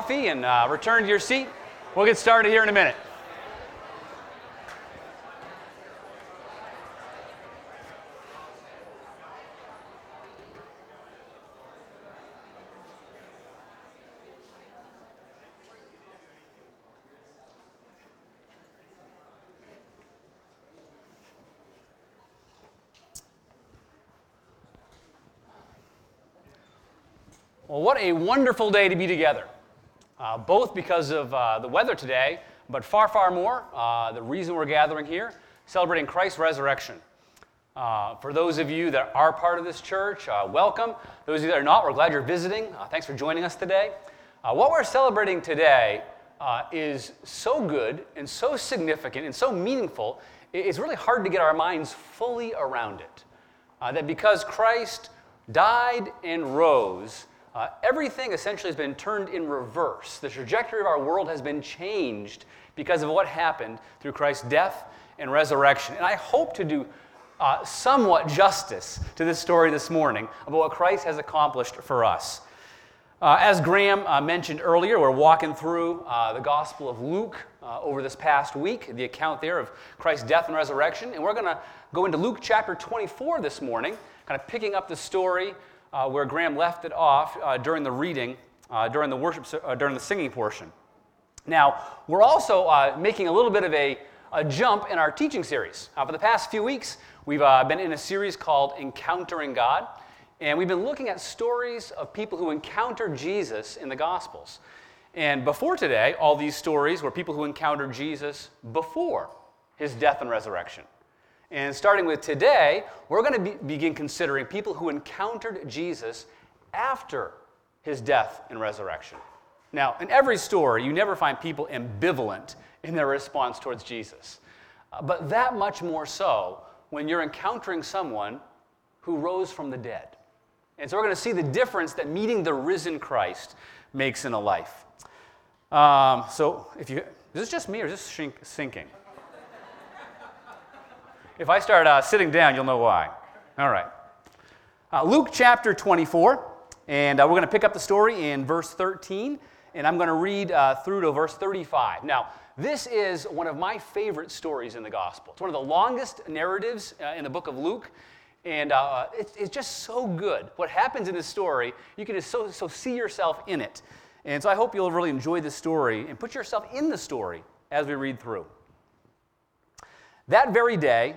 coffee and uh, return to your seat. We'll get started here in a minute. Well, what a wonderful day to be together, uh, both because of uh, the weather today, but far, far more, uh, the reason we're gathering here, celebrating Christ's resurrection. Uh, for those of you that are part of this church, uh, welcome. Those of you that are not, we're glad you're visiting. Uh, thanks for joining us today. what we're celebrating today is so good and so significant and so meaningful, it's really hard to get our minds fully around it. that because Christ died and rose, uh, everything essentially has been turned in reverse. The trajectory of our world has been changed because of what happened through Christ's death and resurrection. And I hope to do uh, somewhat justice to this story this morning about what Christ has accomplished for us. Uh, as Graham uh, mentioned earlier, we're walking through uh, the Gospel of Luke uh, over this past week, the account there of Christ's death and resurrection. And we're going to go into Luke chapter 24 this morning, kind of picking up the story uh, where Graham left it off uh, during the reading, uh, during the worship, uh, during the singing portion. Now, we're also uh, making a little bit of a, a, jump in our teaching series. For the past few weeks, we've been in a series called Encountering God, and we've been looking at stories of people who encountered Jesus in the Gospels. And before today, all these stories were people who encountered Jesus before his death and resurrection. And starting with today, we're going to be, begin considering people who encountered Jesus after his death and resurrection. Now, in every story, you never find people ambivalent in their response towards Jesus. Uh, but that much more so when you're encountering someone who rose from the dead. And so we're going to see the difference that meeting the risen Christ makes in a life. Um, so, if you, is this just me or is this sink, sinking? If I start uh, sitting down, you'll know why. All right. Uh, Luke chapter 24, and uh, we're going to pick up the story in verse 13, and I'm going to read uh, through to verse 35. Now, this is one of my favorite stories in the gospel. It's one of the longest narratives uh, in the book of Luke, and uh, it's, it's just so good. What happens in this story, you can just so, so see yourself in it. And so I hope you'll really enjoy this story and put yourself in the story as we read through. That very day,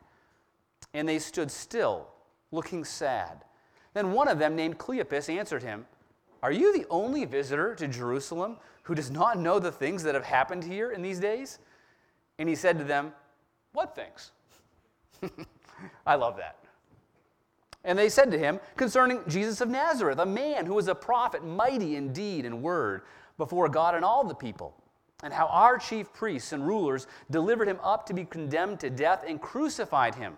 And they stood still, looking sad. Then one of them, named Cleopas, answered him, Are you the only visitor to Jerusalem who does not know the things that have happened here in these days? And he said to them, What things? I love that. And they said to him, Concerning Jesus of Nazareth, a man who was a prophet, mighty in deed and word before God and all the people, and how our chief priests and rulers delivered him up to be condemned to death and crucified him.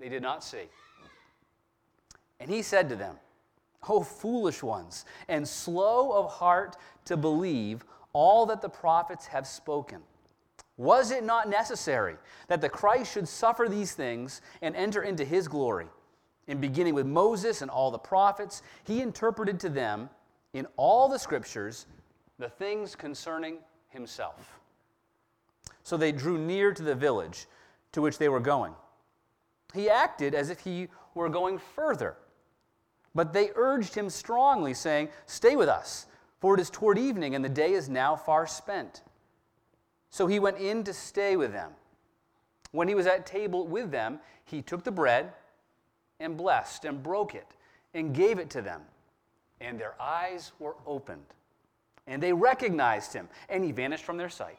they did not see. And he said to them, O foolish ones, and slow of heart to believe all that the prophets have spoken. Was it not necessary that the Christ should suffer these things and enter into his glory? In beginning with Moses and all the prophets, he interpreted to them in all the scriptures the things concerning himself. So they drew near to the village to which they were going. He acted as if he were going further. But they urged him strongly, saying, Stay with us, for it is toward evening, and the day is now far spent. So he went in to stay with them. When he was at table with them, he took the bread and blessed and broke it and gave it to them. And their eyes were opened, and they recognized him, and he vanished from their sight.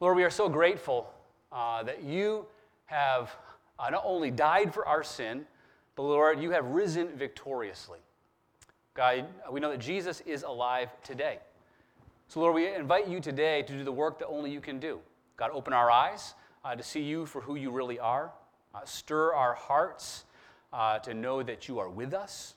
Lord, we are so grateful uh, that you have uh, not only died for our sin, but Lord, you have risen victoriously. God, we know that Jesus is alive today. So, Lord, we invite you today to do the work that only you can do. God, open our eyes uh, to see you for who you really are, uh, stir our hearts uh, to know that you are with us.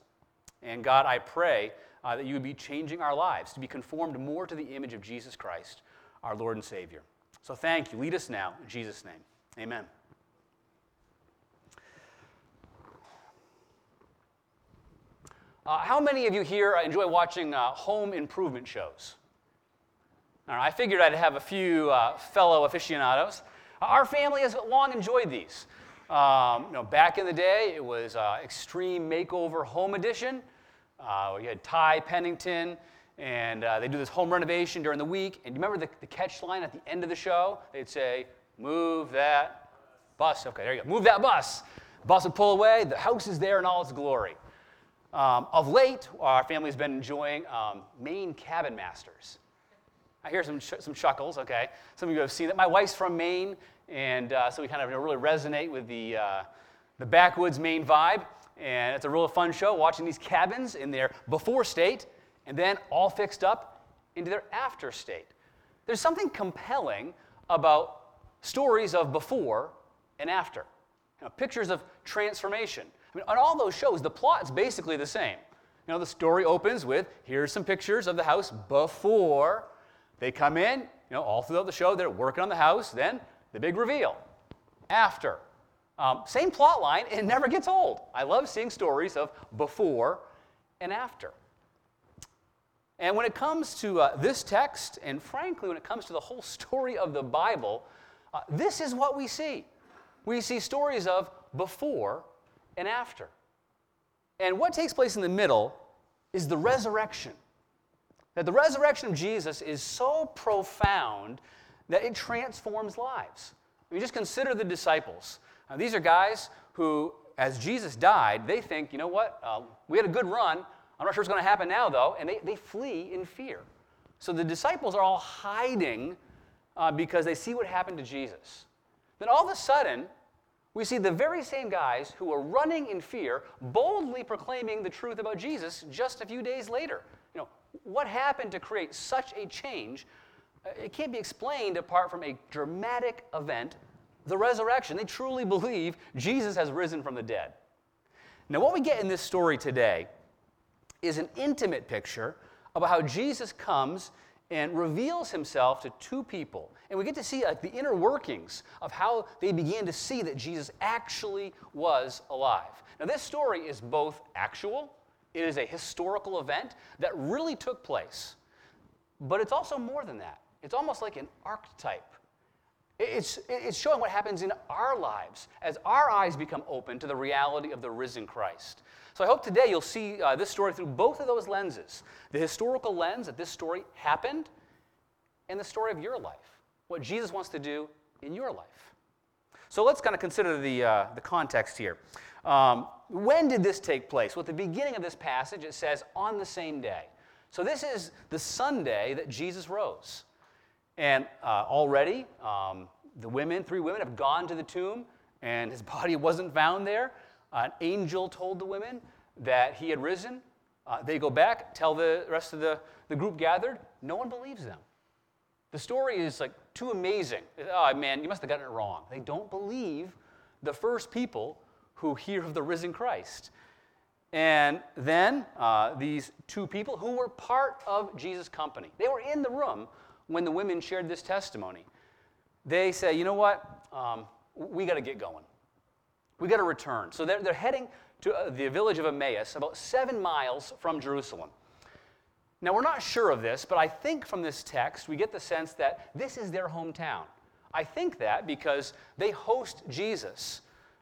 And God, I pray uh, that you would be changing our lives to be conformed more to the image of Jesus Christ, our Lord and Savior. So thank you. Lead us now in Jesus' name. Amen. Uh, how many of you here enjoy watching uh, home improvement shows? I figured I'd have a few uh, fellow aficionados. Our family has long enjoyed these. Um, you know, back in the day, it was uh, Extreme Makeover Home Edition. Uh, we had Ty Pennington and uh, they do this home renovation during the week. And you remember the, the catch line at the end of the show? They'd say, Move that bus. Okay, there you go. Move that bus. The bus would pull away. The house is there in all its glory. Um, of late, our family's been enjoying um, Maine Cabin Masters. I hear some, some chuckles, okay? Some of you have seen that. My wife's from Maine, and uh, so we kind of really resonate with the, uh, the backwoods Maine vibe. And it's a real fun show watching these cabins in their before state and then all fixed up into their after state. There's something compelling about stories of before and after, you know, pictures of transformation. I mean, on all those shows, the plot's basically the same. You know, the story opens with here's some pictures of the house before they come in. You know, all throughout the show, they're working on the house. Then the big reveal. After. Um, same plot line, it never gets old. I love seeing stories of before and after. And when it comes to uh, this text, and frankly, when it comes to the whole story of the Bible, uh, this is what we see. We see stories of before and after. And what takes place in the middle is the resurrection. That the resurrection of Jesus is so profound that it transforms lives. I mean, just consider the disciples. Now, these are guys who, as Jesus died, they think, you know what, uh, we had a good run, I'm not sure what's going to happen now, though, and they, they flee in fear. So the disciples are all hiding uh, because they see what happened to Jesus. Then all of a sudden, we see the very same guys who were running in fear boldly proclaiming the truth about Jesus just a few days later. You know, what happened to create such a change? Uh, it can't be explained apart from a dramatic event, the resurrection. They truly believe Jesus has risen from the dead. Now, what we get in this story today is an intimate picture about how Jesus comes and reveals himself to two people. And we get to see like, the inner workings of how they began to see that Jesus actually was alive. Now, this story is both actual, it is a historical event that really took place, but it's also more than that. It's almost like an archetype. It's, it's showing what happens in our lives as our eyes become open to the reality of the risen Christ. So I hope today you'll see uh, this story through both of those lenses the historical lens that this story happened, and the story of your life, what Jesus wants to do in your life. So let's kind of consider the, uh, the context here. Um, when did this take place? Well, at the beginning of this passage, it says, on the same day. So this is the Sunday that Jesus rose. And uh, already, um, the women, three women, have gone to the tomb, and his body wasn't found there. An angel told the women that he had risen. Uh, they go back, tell the rest of the, the group gathered. No one believes them. The story is like too amazing. Oh, man, you must have gotten it wrong. They don't believe the first people who hear of the risen Christ. And then uh, these two people who were part of Jesus' company, they were in the room when the women shared this testimony. They say, you know what? Um, we got to get going. We got to return. So they're, they're heading to uh, the village of Emmaus, about seven miles from Jerusalem. Now, we're not sure of this, but I think from this text we get the sense that this is their hometown. I think that because they host Jesus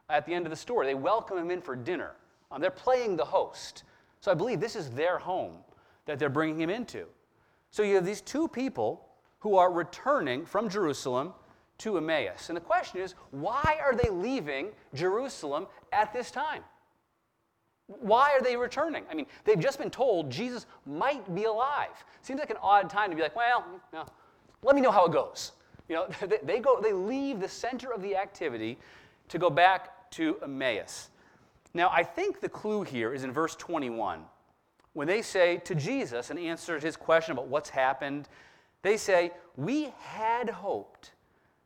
at the end of the story, they welcome him in for dinner. Um, they're playing the host. So I believe this is their home that they're bringing him into. So you have these two people who are returning from Jerusalem to Emmaus. And the question is, why are they leaving Jerusalem at this time? Why are they returning? I mean, they've just been told Jesus might be alive. Seems like an odd time to be like, well, let me know how it goes. You know, they, they go, they leave the center of the activity to go back to Emmaus. Now, I think the clue here is in verse 21. When they say to Jesus and answer his question about what's happened, they say, We had hoped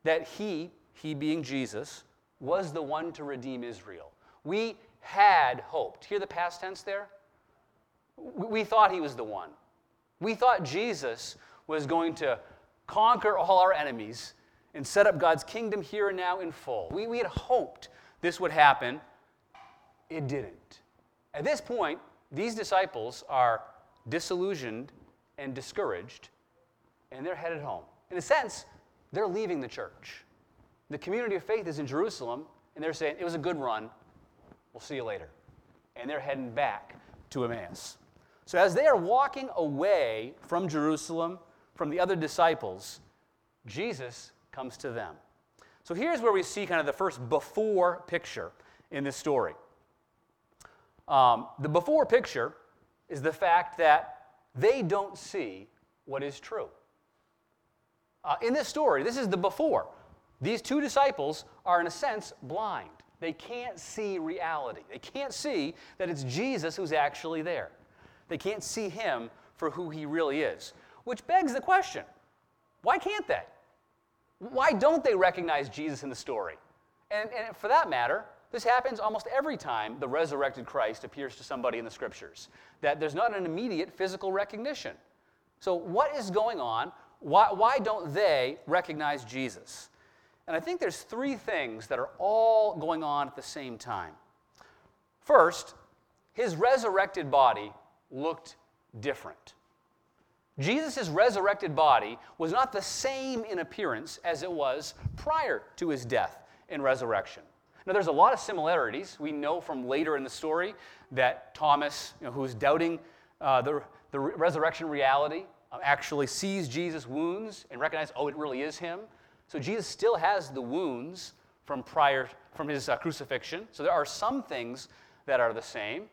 that he, he being Jesus, was the one to redeem Israel. We had hoped. Hear the past tense there? We thought he was the one. We thought Jesus was going to conquer all our enemies and set up God's kingdom here and now in full. We, we had hoped this would happen. It didn't. At this point, these disciples are disillusioned and discouraged, and they're headed home. In a sense, they're leaving the church. The community of faith is in Jerusalem, and they're saying, It was a good run. We'll see you later. And they're heading back to Emmaus. So as they are walking away from Jerusalem, from the other disciples, Jesus comes to them. So here's where we see kind of the first before picture in this story. Um, the before picture is the fact that they don't see what is true. Uh, in this story, this is the before. These two disciples are, in a sense, blind. They can't see reality. They can't see that it's Jesus who's actually there. They can't see him for who he really is. Which begs the question why can't they? Why don't they recognize Jesus in the story? And, and for that matter, this happens almost every time the resurrected Christ appears to somebody in the scriptures, that there's not an immediate physical recognition. So, what is going on? Why, why don't they recognize Jesus? And I think there's three things that are all going on at the same time. First, his resurrected body looked different. Jesus' resurrected body was not the same in appearance as it was prior to his death and resurrection. Now, there's a lot of similarities. We know from later in the story that Thomas, you know, who's doubting uh, the, the resurrection reality, actually sees Jesus' wounds and recognizes, oh, it really is him. So Jesus still has the wounds from prior from his uh, crucifixion. So there are some things that are the same,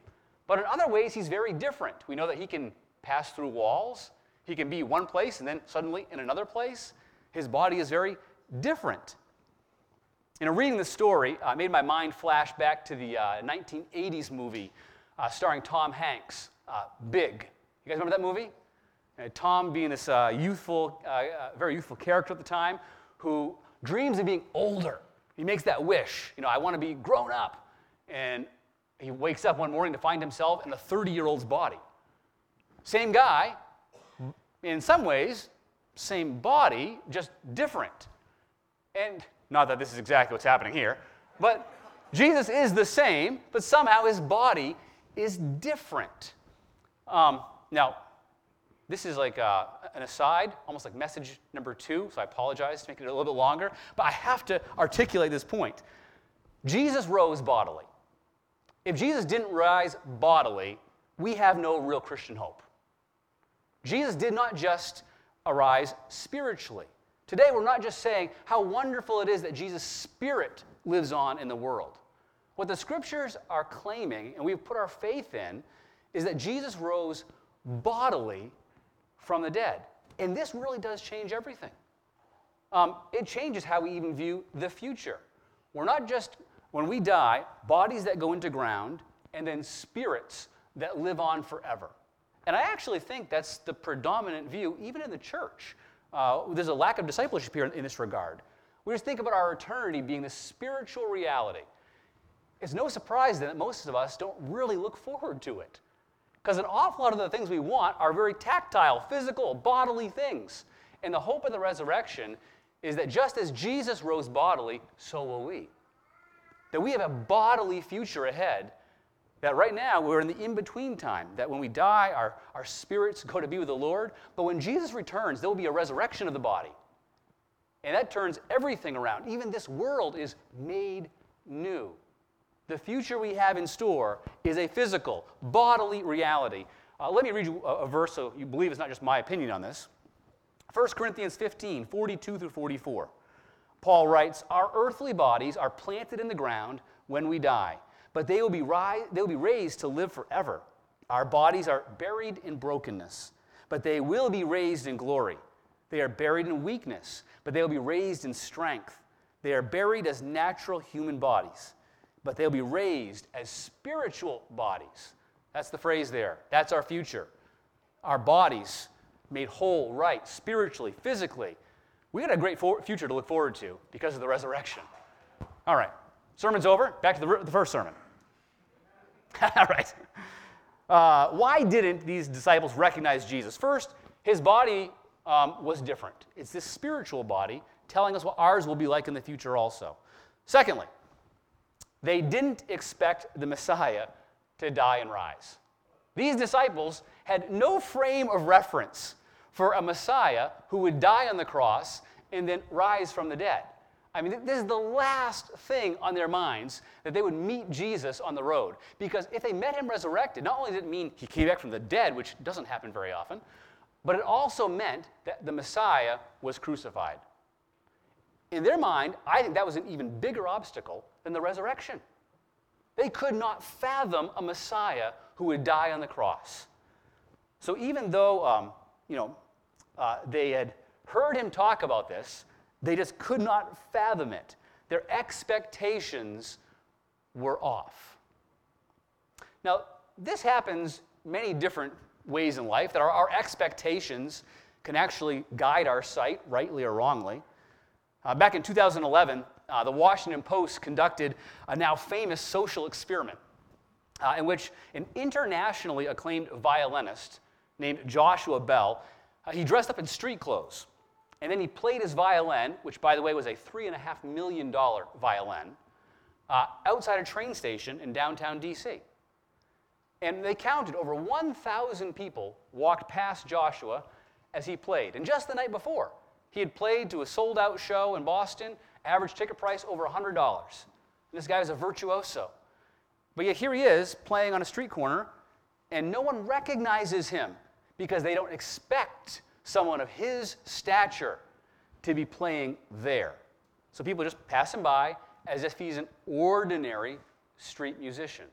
but in other ways he's very different. We know that he can pass through walls. He can be one place and then suddenly in another place. His body is very different. In reading the story, I uh, made my mind flash back to the uh, 1980s movie uh, starring Tom Hanks, uh, Big. You guys remember that movie? Uh, Tom being this youthful, very youthful character at the time, who dreams of being older. He makes that wish, you know, I want to be grown up. And he wakes up one morning to find himself in a 30 year old's body. Same guy, in some ways, same body, just different. And not that this is exactly what's happening here, but Jesus is the same, but somehow his body is different. Um, now, this is like uh, an aside, almost like message number two, so I apologize to make it a little bit longer, but I have to articulate this point. Jesus rose bodily. If Jesus didn't rise bodily, we have no real Christian hope. Jesus did not just arise spiritually. Today, we're not just saying how wonderful it is that Jesus' spirit lives on in the world. What the scriptures are claiming, and we've put our faith in, is that Jesus rose bodily from the dead. And this really does change everything. Um, it changes how we even view the future. We're not just, when we die, bodies that go into ground and then spirits that live on forever. And I actually think that's the predominant view, even in the church. Uh, there's a lack of discipleship here in, in this regard. We just think about our eternity being the spiritual reality. it's no surprise then that most of us don't really look forward to it. Because an awful lot of the things we want are very tactile, physical, bodily things. And the hope of the resurrection is that just as Jesus rose bodily, so will we. That we have a bodily future ahead. That right now we're in the in between time. That when we die, our, our spirits go to be with the Lord. But when Jesus returns, there will be a resurrection of the body. And that turns everything around. Even this world is made new. The future we have in store is a physical, bodily reality. Uh, let me read you a, a verse so you believe it's not just my opinion on this. 1 Corinthians 15, 42 through 44. Paul writes, Our earthly bodies are planted in the ground when we die, but they will be, ri- they will be raised to live forever. Our bodies are buried in brokenness, but they will be raised in glory. They are buried in weakness, but they will be raised in strength. They are buried as natural human bodies, but they'll be raised as spiritual bodies. That's the phrase there. That's our future. Our bodies made whole, right, spiritually, physically. We got a great for- future to look forward to because of the resurrection. All right, sermon's over. Back to the, the first sermon. All right. Uh, why didn't these disciples recognize Jesus? First, his body um, was different. It's this spiritual body telling us what ours will be like in the future also. Secondly, they didn't expect the Messiah to die and rise. These disciples had no frame of reference for a Messiah who would die on the cross and then rise from the dead. I mean, this is the last thing on their minds that they would meet Jesus on the road. Because if they met him resurrected, not only did it mean he came back from the dead, which doesn't happen very often, but it also meant that the Messiah was crucified. In their mind, I think that was an even bigger obstacle than the resurrection. They could not fathom a Messiah who would die on the cross. So even though, um, you know, uh, they had heard him talk about this, they just could not fathom it. Their expectations were off. Now, this happens many different ways in life that our, our expectations can actually guide our sight, rightly or wrongly. Uh, back in 2011, uh, the Washington Post conducted a now famous social experiment uh, in which an internationally acclaimed violinist named Joshua Bell, uh, he dressed up in street clothes. And then he played his violin, which, by the way, was a $3.5 million violin, uh, outside a train station in downtown D.C. And they counted over 1,000 people walked past Joshua as he played. And just the night before, he had played to a sold out show in Boston, average ticket price over $100. And this guy was a virtuoso. But yet here he is playing on a street corner, and no one recognizes him because they don't expect someone of his stature to be playing there. So people just pass him by as if he's an ordinary street musician.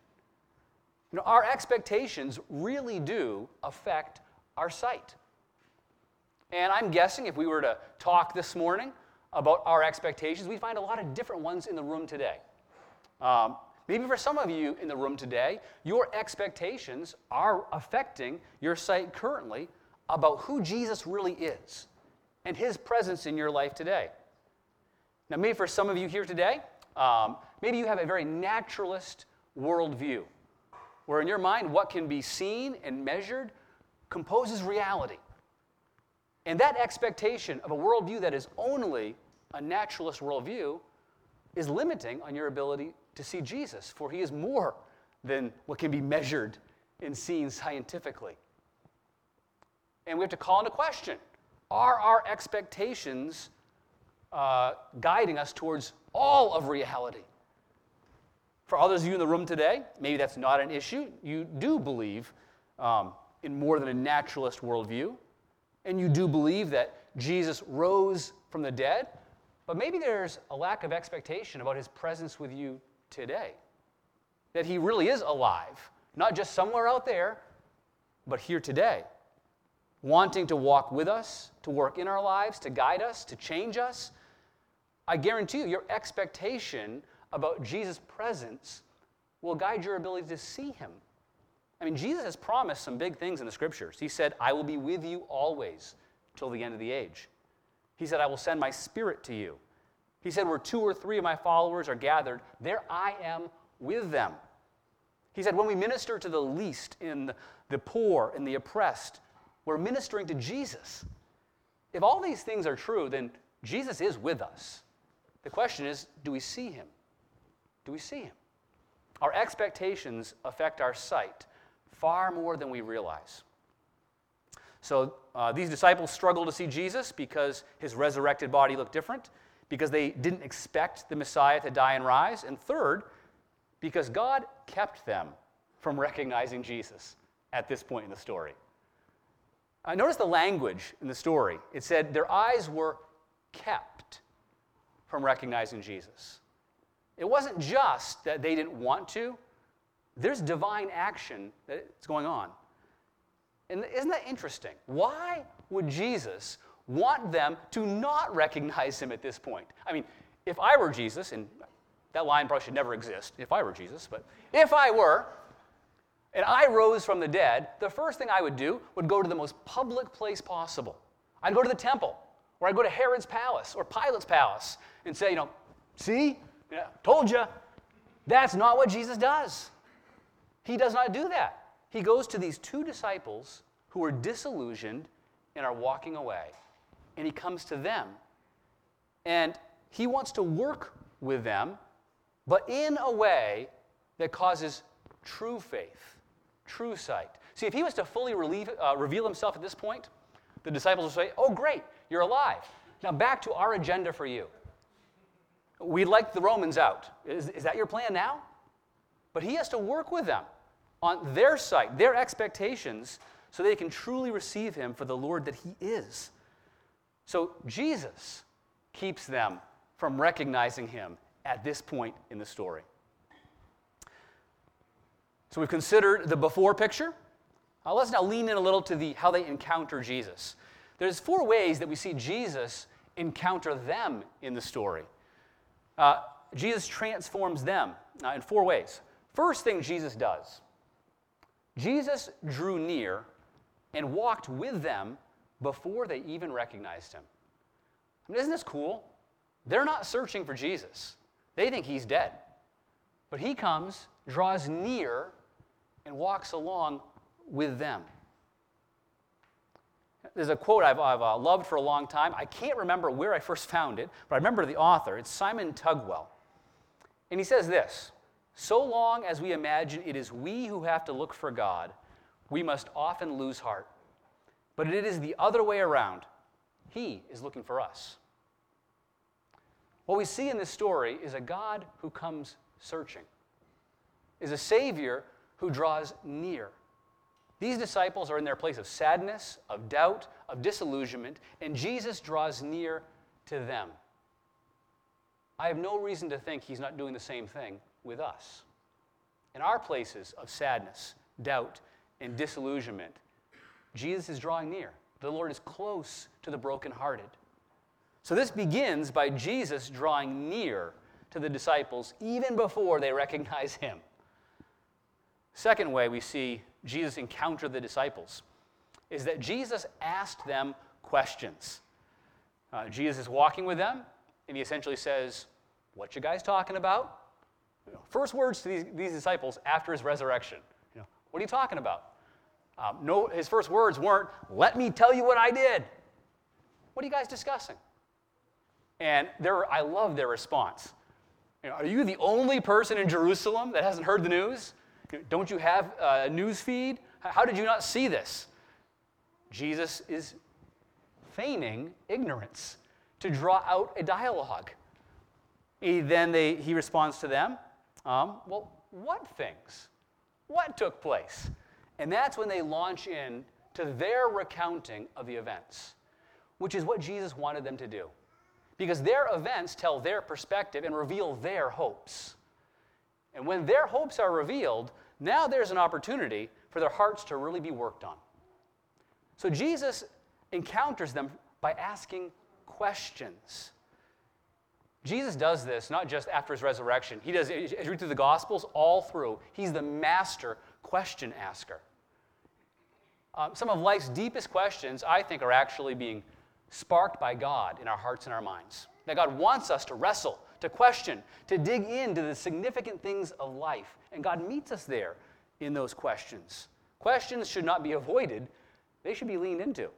You know, our expectations really do affect our sight. And I'm guessing if we were to talk this morning about our expectations, we'd find a lot of different ones in the room today. Um, maybe for some of you in the room today, your expectations are affecting your sight currently about who Jesus really is and his presence in your life today. Now, maybe for some of you here today, um, maybe you have a very naturalist worldview where in your mind what can be seen and measured composes reality. And that expectation of a worldview that is only a naturalist worldview is limiting on your ability to see Jesus, for he is more than what can be measured and seen scientifically. And we have to call into question are our expectations uh, guiding us towards all of reality? For others of you in the room today, maybe that's not an issue. You do believe um, in more than a naturalist worldview, and you do believe that Jesus rose from the dead, but maybe there's a lack of expectation about his presence with you today. That he really is alive, not just somewhere out there, but here today, wanting to walk with us, to work in our lives, to guide us, to change us. I guarantee you, your expectation about Jesus' presence will guide your ability to see him. I mean, Jesus has promised some big things in the scriptures. He said, I will be with you always till the end of the age. He said, I will send my spirit to you. He said, Where two or three of my followers are gathered, there I am with them. He said, when we minister to the least in the poor and the oppressed, we're ministering to Jesus. If all these things are true, then Jesus is with us. The question is do we see him? Do we see him? Our expectations affect our sight far more than we realize. So uh, these disciples struggled to see Jesus because his resurrected body looked different, because they didn't expect the Messiah to die and rise, and third, because God kept them from recognizing Jesus at this point in the story. Uh, notice the language in the story. It said their eyes were kept from recognizing Jesus. It wasn't just that they didn't want to, there's divine action that's going on. And isn't that interesting? Why would Jesus want them to not recognize him at this point? I mean, if I were Jesus, and that line probably should never exist if I were Jesus, but if I were, and I rose from the dead, the first thing I would do would go to the most public place possible. I'd go to the temple, or I'd go to Herod's palace or Pilate's palace and say, you know, see, yeah, told you. That's not what Jesus does. He does not do that. He goes to these two disciples who are disillusioned and are walking away. And he comes to them. And he wants to work with them, but in a way that causes true faith, true sight. See, if he was to fully relieve, uh, reveal himself at this point, the disciples would say, Oh, great, you're alive. Now back to our agenda for you. We'd like the Romans out. Is, is that your plan now? But he has to work with them on their sight, their expectations, so they can truly receive him for the Lord that he is. So Jesus keeps them from recognizing him at this point in the story. So we've considered the before picture. Uh, let's now lean in a little to the how they encounter Jesus. There's four ways that we see Jesus encounter them in the story. Uh, Jesus transforms them uh, in four ways. First thing Jesus does Jesus drew near and walked with them before they even recognized him. I mean, isn't this cool? They're not searching for Jesus, they think he's dead. But he comes, draws near, and walks along with them. There's a quote I've, I've uh, loved for a long time. I can't remember where I first found it, but I remember the author. It's Simon Tugwell. And he says this So long as we imagine it is we who have to look for God, we must often lose heart. But it is the other way around. He is looking for us. What we see in this story is a God who comes searching, is a Savior who draws near. These disciples are in their place of sadness, of doubt, of disillusionment, and Jesus draws near to them. I have no reason to think he's not doing the same thing with us. In our places of sadness, doubt, and disillusionment, Jesus is drawing near. The Lord is close to the brokenhearted. So this begins by Jesus drawing near to the disciples even before they recognize him. Second way we see Jesus encounter the disciples is that Jesus asked them questions. Uh, Jesus is walking with them, and he essentially says, What you guys talking about? You know, first words to these, these, disciples after his resurrection. You know, what are you talking about? Um, no, his first words weren't, Let me tell you what I did. What are you guys discussing? And there, I love their response. You know, are you the only person in Jerusalem that hasn't heard the news? Don't you have a news feed? How did you not see this? Jesus is feigning ignorance to draw out a dialogue. He, then they, he responds to them, um, Well, what things? What took place? And that's when they launch in to their recounting of the events, which is what Jesus wanted them to do. Because their events tell their perspective and reveal their hopes. And when their hopes are revealed, now there's an opportunity for their hearts to really be worked on. So Jesus encounters them by asking questions. Jesus does this not just after his resurrection. He does, you read through the Gospels, all through. He's the master question asker. Um, some of life's deepest questions, I think, are actually being sparked by God in our hearts and our minds. That God wants us to wrestle, to question, to dig into the significant things of life. And God meets us there in those questions. Questions should not be avoided, they should be leaned into.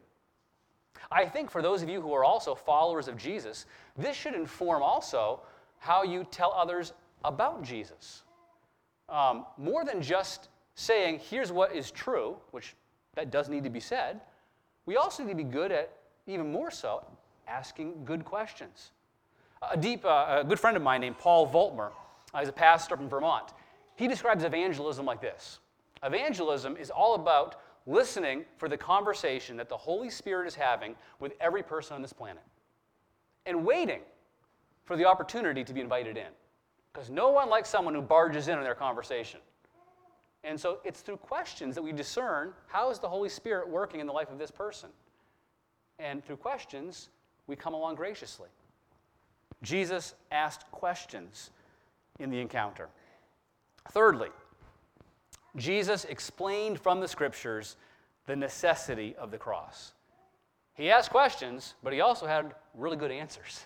I think for those of you who are also followers of Jesus, this should inform also how you tell others about Jesus. Um, more than just saying, here's what is true, which that does need to be said, we also need to be good at, even more so, asking good questions. A deep, uh, a good friend of mine named Paul Voltmer, uh, he's a pastor from Vermont. He describes evangelism like this Evangelism is all about listening for the conversation that the Holy Spirit is having with every person on this planet and waiting for the opportunity to be invited in. Because no one likes someone who barges in on their conversation. And so it's through questions that we discern how is the Holy Spirit working in the life of this person. And through questions, we come along graciously. Jesus asked questions in the encounter. Thirdly, Jesus explained from the scriptures the necessity of the cross. He asked questions, but he also had really good answers.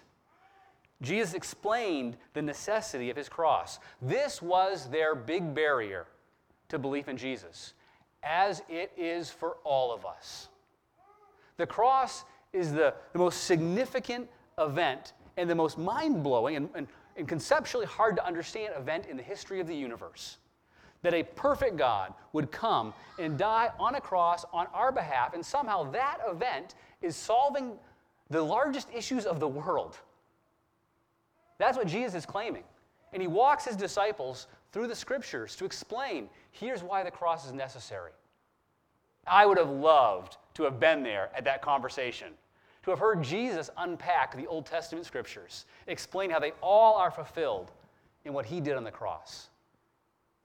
Jesus explained the necessity of his cross. This was their big barrier to belief in Jesus, as it is for all of us. The cross is the, the most significant event and the most mind blowing and, and, and conceptually hard to understand event in the history of the universe that a perfect God would come and die on a cross on our behalf, and somehow that event is solving the largest issues of the world. That's what Jesus is claiming. And he walks his disciples through the scriptures to explain here's why the cross is necessary. I would have loved to have been there at that conversation, to have heard Jesus unpack the Old Testament scriptures, explain how they all are fulfilled in what he did on the cross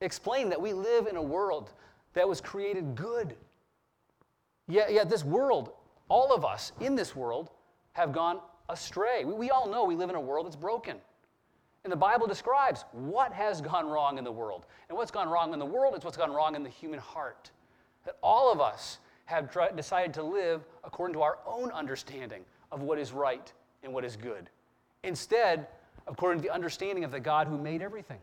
explain that we live in a world that was created good. Yet, yet this world, all of us in this world, have gone astray. We, we all know we live in a world that's broken. And the Bible describes what has gone wrong in the world. And what's gone wrong in the world is what's gone wrong in the human heart. That all of us have tried, decided to live according to our own understanding of what is right and what is good, instead, according to the understanding of the God who made everything.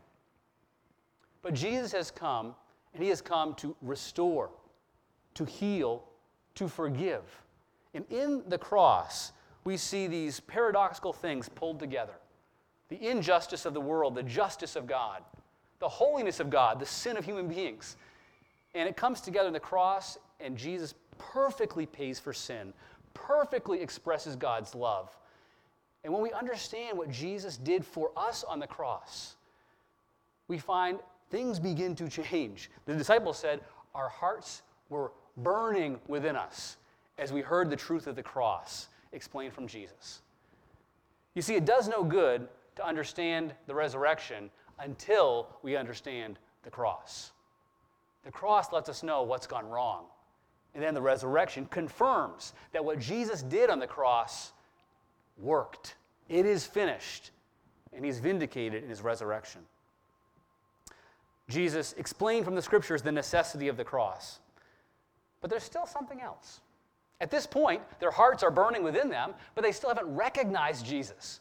But Jesus has come, and he has come to restore, to heal, to forgive. And in the cross, we see these paradoxical things pulled together the injustice of the world, the justice of God, the holiness of God, the sin of human beings. And it comes together in the cross, and Jesus perfectly pays for sin, perfectly expresses God's love. And when we understand what Jesus did for us on the cross, we find things begin to change. The disciples said, Our hearts were burning within us as we heard the truth of the cross explained from Jesus. You see, it does no good to understand the resurrection until we understand the cross. The cross lets us know what's gone wrong. And then the resurrection confirms that what Jesus did on the cross worked. It is finished. And he's vindicated in his resurrection. Jesus explained from the scriptures the necessity of the cross. But there's still something else. At this point, their hearts are burning within them, but they still haven't recognized Jesus.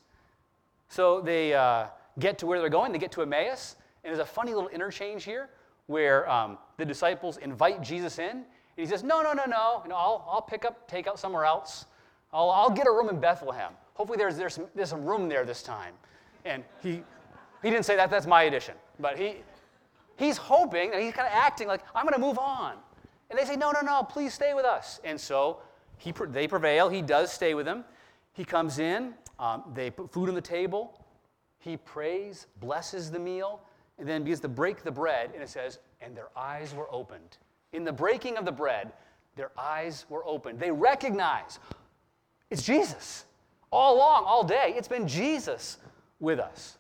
So they uh, get to where they're going, they get to Emmaus, and there's a funny little interchange here where um, the disciples invite Jesus in, and he says, No, no, no, no, you know, I'll, I'll pick up, take out somewhere else. I'll, I'll get a room in Bethlehem. Hopefully, there's, there's, some, there's some room there this time. And he, he didn't say that, that's my addition. But he, He's hoping, and he's kind of acting like, I'm going to move on. And they say, No, no, no, please stay with us. And so he, they prevail. He does stay with them. He comes in, um, they put food on the table. He prays, blesses the meal, and then begins to break the bread. And it says, And their eyes were opened. In the breaking of the bread, their eyes were opened. They recognize it's Jesus. All along, all day, it's been Jesus with us.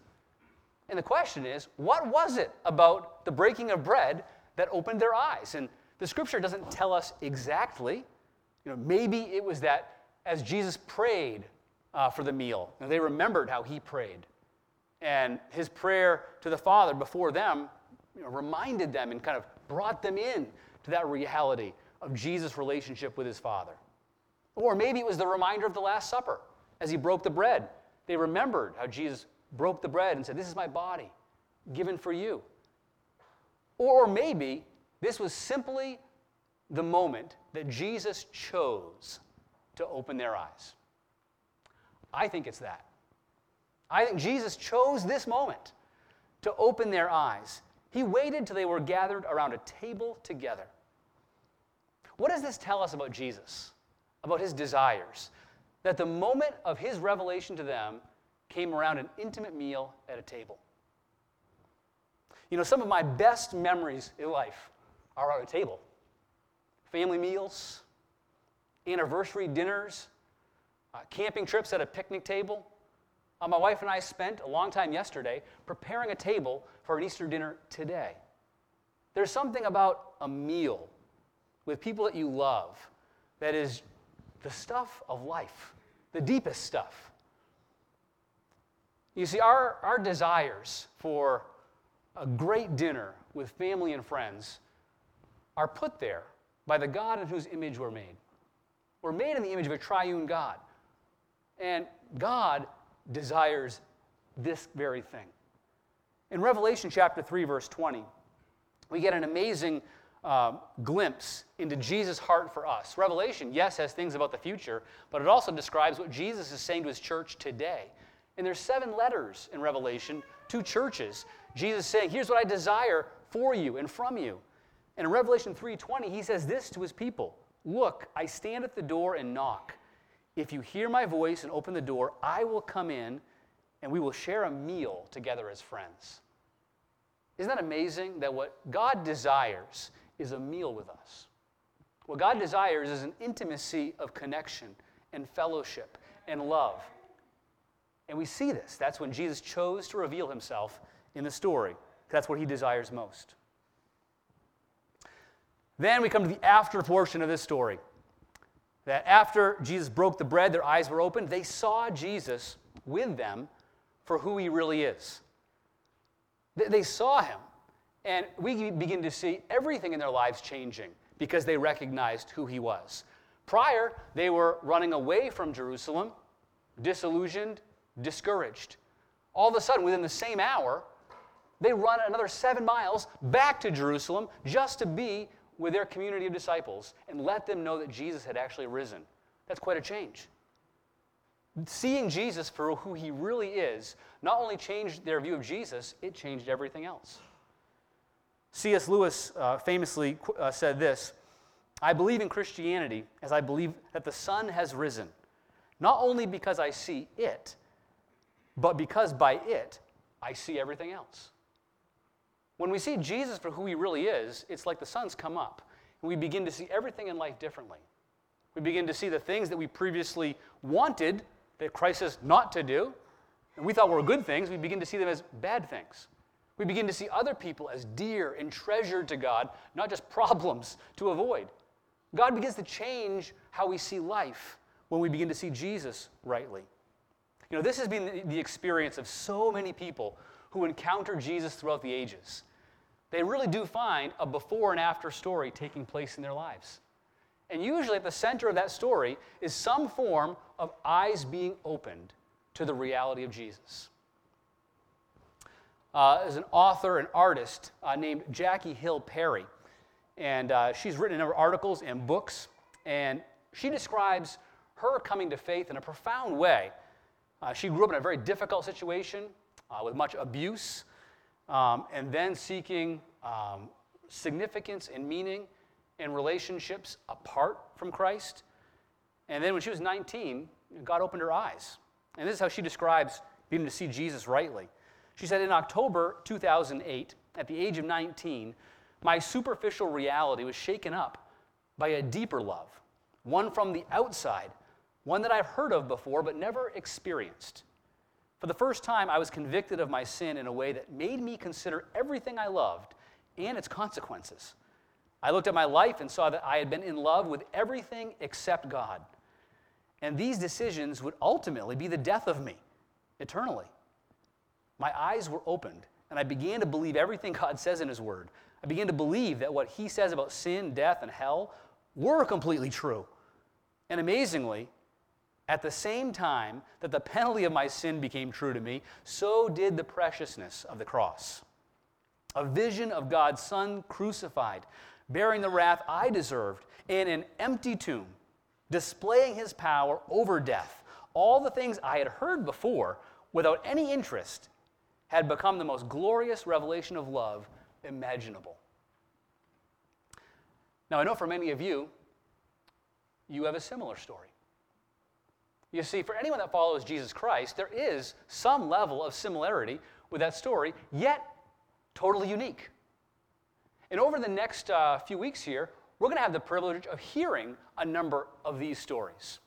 And the question is, what was it about the breaking of bread that opened their eyes? And the scripture doesn't tell us exactly. You know, maybe it was that as Jesus prayed uh, for the meal, they remembered how he prayed. And his prayer to the Father before them you know, reminded them and kind of brought them in to that reality of Jesus' relationship with his Father. Or maybe it was the reminder of the Last Supper as he broke the bread they remembered how Jesus broke the bread and said, This is my body given for you. Or maybe this was simply the moment that Jesus chose to open their eyes. I think it's that. I think Jesus chose this moment to open their eyes. He waited till they were gathered around a table together. What does this tell us about Jesus, about his desires? That the moment of his revelation to them came around an intimate meal at a table. You know, some of my best memories in life are around a table family meals, anniversary dinners, uh, camping trips at a picnic table. Uh, my wife and I spent a long time yesterday preparing a table for an Easter dinner today. There's something about a meal with people that you love that is the stuff of life, the deepest stuff. You see, our, our desires for a great dinner with family and friends are put there by the God in whose image we're made. We're made in the image of a triune God. And God desires this very thing. In Revelation chapter 3, verse 20, we get an amazing uh, glimpse into Jesus' heart for us. Revelation, yes, has things about the future, but it also describes what Jesus is saying to his church today. And there's seven letters in Revelation to churches. Jesus saying, "Here's what I desire for you and from you." And in Revelation 3:20, he says this to his people: "Look, I stand at the door and knock. If you hear my voice and open the door, I will come in and we will share a meal together as friends." Isn't that amazing that what God desires is a meal with us? What God desires is an intimacy of connection and fellowship and love. And we see this. That's when Jesus chose to reveal himself in the story. That's what he desires most. Then we come to the after portion of this story. That after Jesus broke the bread, their eyes were opened. They saw Jesus with them for who he really is. They saw him. And we begin to see everything in their lives changing because they recognized who he was. Prior, they were running away from Jerusalem, disillusioned, discouraged. All of a sudden, within the same hour, they run another seven miles back to Jerusalem just to be with their community of disciples and let them know that Jesus had actually risen. That's quite a change. Seeing Jesus for who he really is not only changed their view of Jesus, it changed everything else. C.S. Lewis uh, famously uh, said this I believe in Christianity as I believe that the sun has risen, not only because I see it, but because by it I see everything else. When we see Jesus for who he really is, it's like the sun's come up, and we begin to see everything in life differently. We begin to see the things that we previously wanted that Christ says not to do, and we thought were good things, we begin to see them as bad things. We begin to see other people as dear and treasured to God, not just problems to avoid. God begins to change how we see life when we begin to see Jesus rightly. You know, this has been the experience of so many people who encounter Jesus throughout the ages. They really do find a before and after story taking place in their lives. And usually at the center of that story is some form of eyes being opened to the reality of Jesus. Uh, there's an author and artist uh, named Jackie Hill Perry. And uh, she's written a number of articles and books. And she describes her coming to faith in a profound way uh, she grew up in a very difficult situation uh, with much abuse, um, and then seeking um, significance and meaning in relationships apart from Christ. And then when she was 19, God opened her eyes. And this is how she describes beginning to see Jesus rightly. She said, In October 2008, at the age of 19, my superficial reality was shaken up by a deeper love, one from the outside one that I've heard of before but never experienced. For the first time, I was convicted of my sin in a way that made me consider everything I loved and its consequences. I looked at my life and saw that I had been in love with everything except God. And these decisions would ultimately be the death of me eternally. My eyes were opened, and I began to believe everything God says in His Word. I began to believe that what He says about sin, death, and hell were completely true. And amazingly, At the same time that the penalty of my sin became true to me, so did the preciousness of the cross. A vision of God's Son crucified, bearing the wrath I deserved, in an empty tomb, displaying his power over death. All the things I had heard before without any interest had become the most glorious revelation of love imaginable. Now, I know for many of you, you have a similar story. You see, for anyone that follows Jesus Christ, there is some level of similarity with that story, yet totally unique. And over the next uh, few weeks here, we're going to have the privilege of hearing a number of these stories.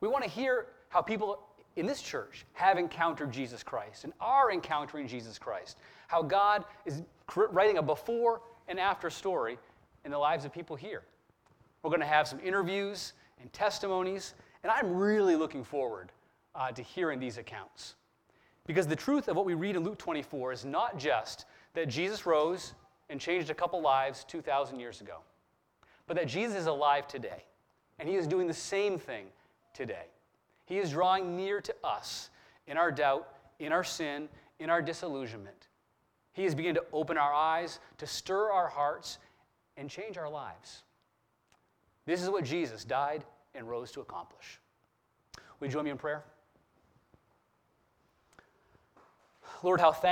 We want to hear how people in this church have encountered Jesus Christ and are encountering Jesus Christ, how God is writing a before and after story in the lives of people here. We're going to have some interviews and testimonies and I'm really looking forward uh, to hearing these accounts. Because the truth of what we read in Luke 24 is not just that Jesus rose and changed a couple lives 2,000 years ago, but that Jesus is alive today. And he is doing the same thing today. He is drawing near to us in our doubt, in our sin, in our disillusionment. He is beginning to open our eyes, to stir our hearts, and change our lives. This is what Jesus died and rose to accomplish. Will you join me in prayer? Lord, how thankful.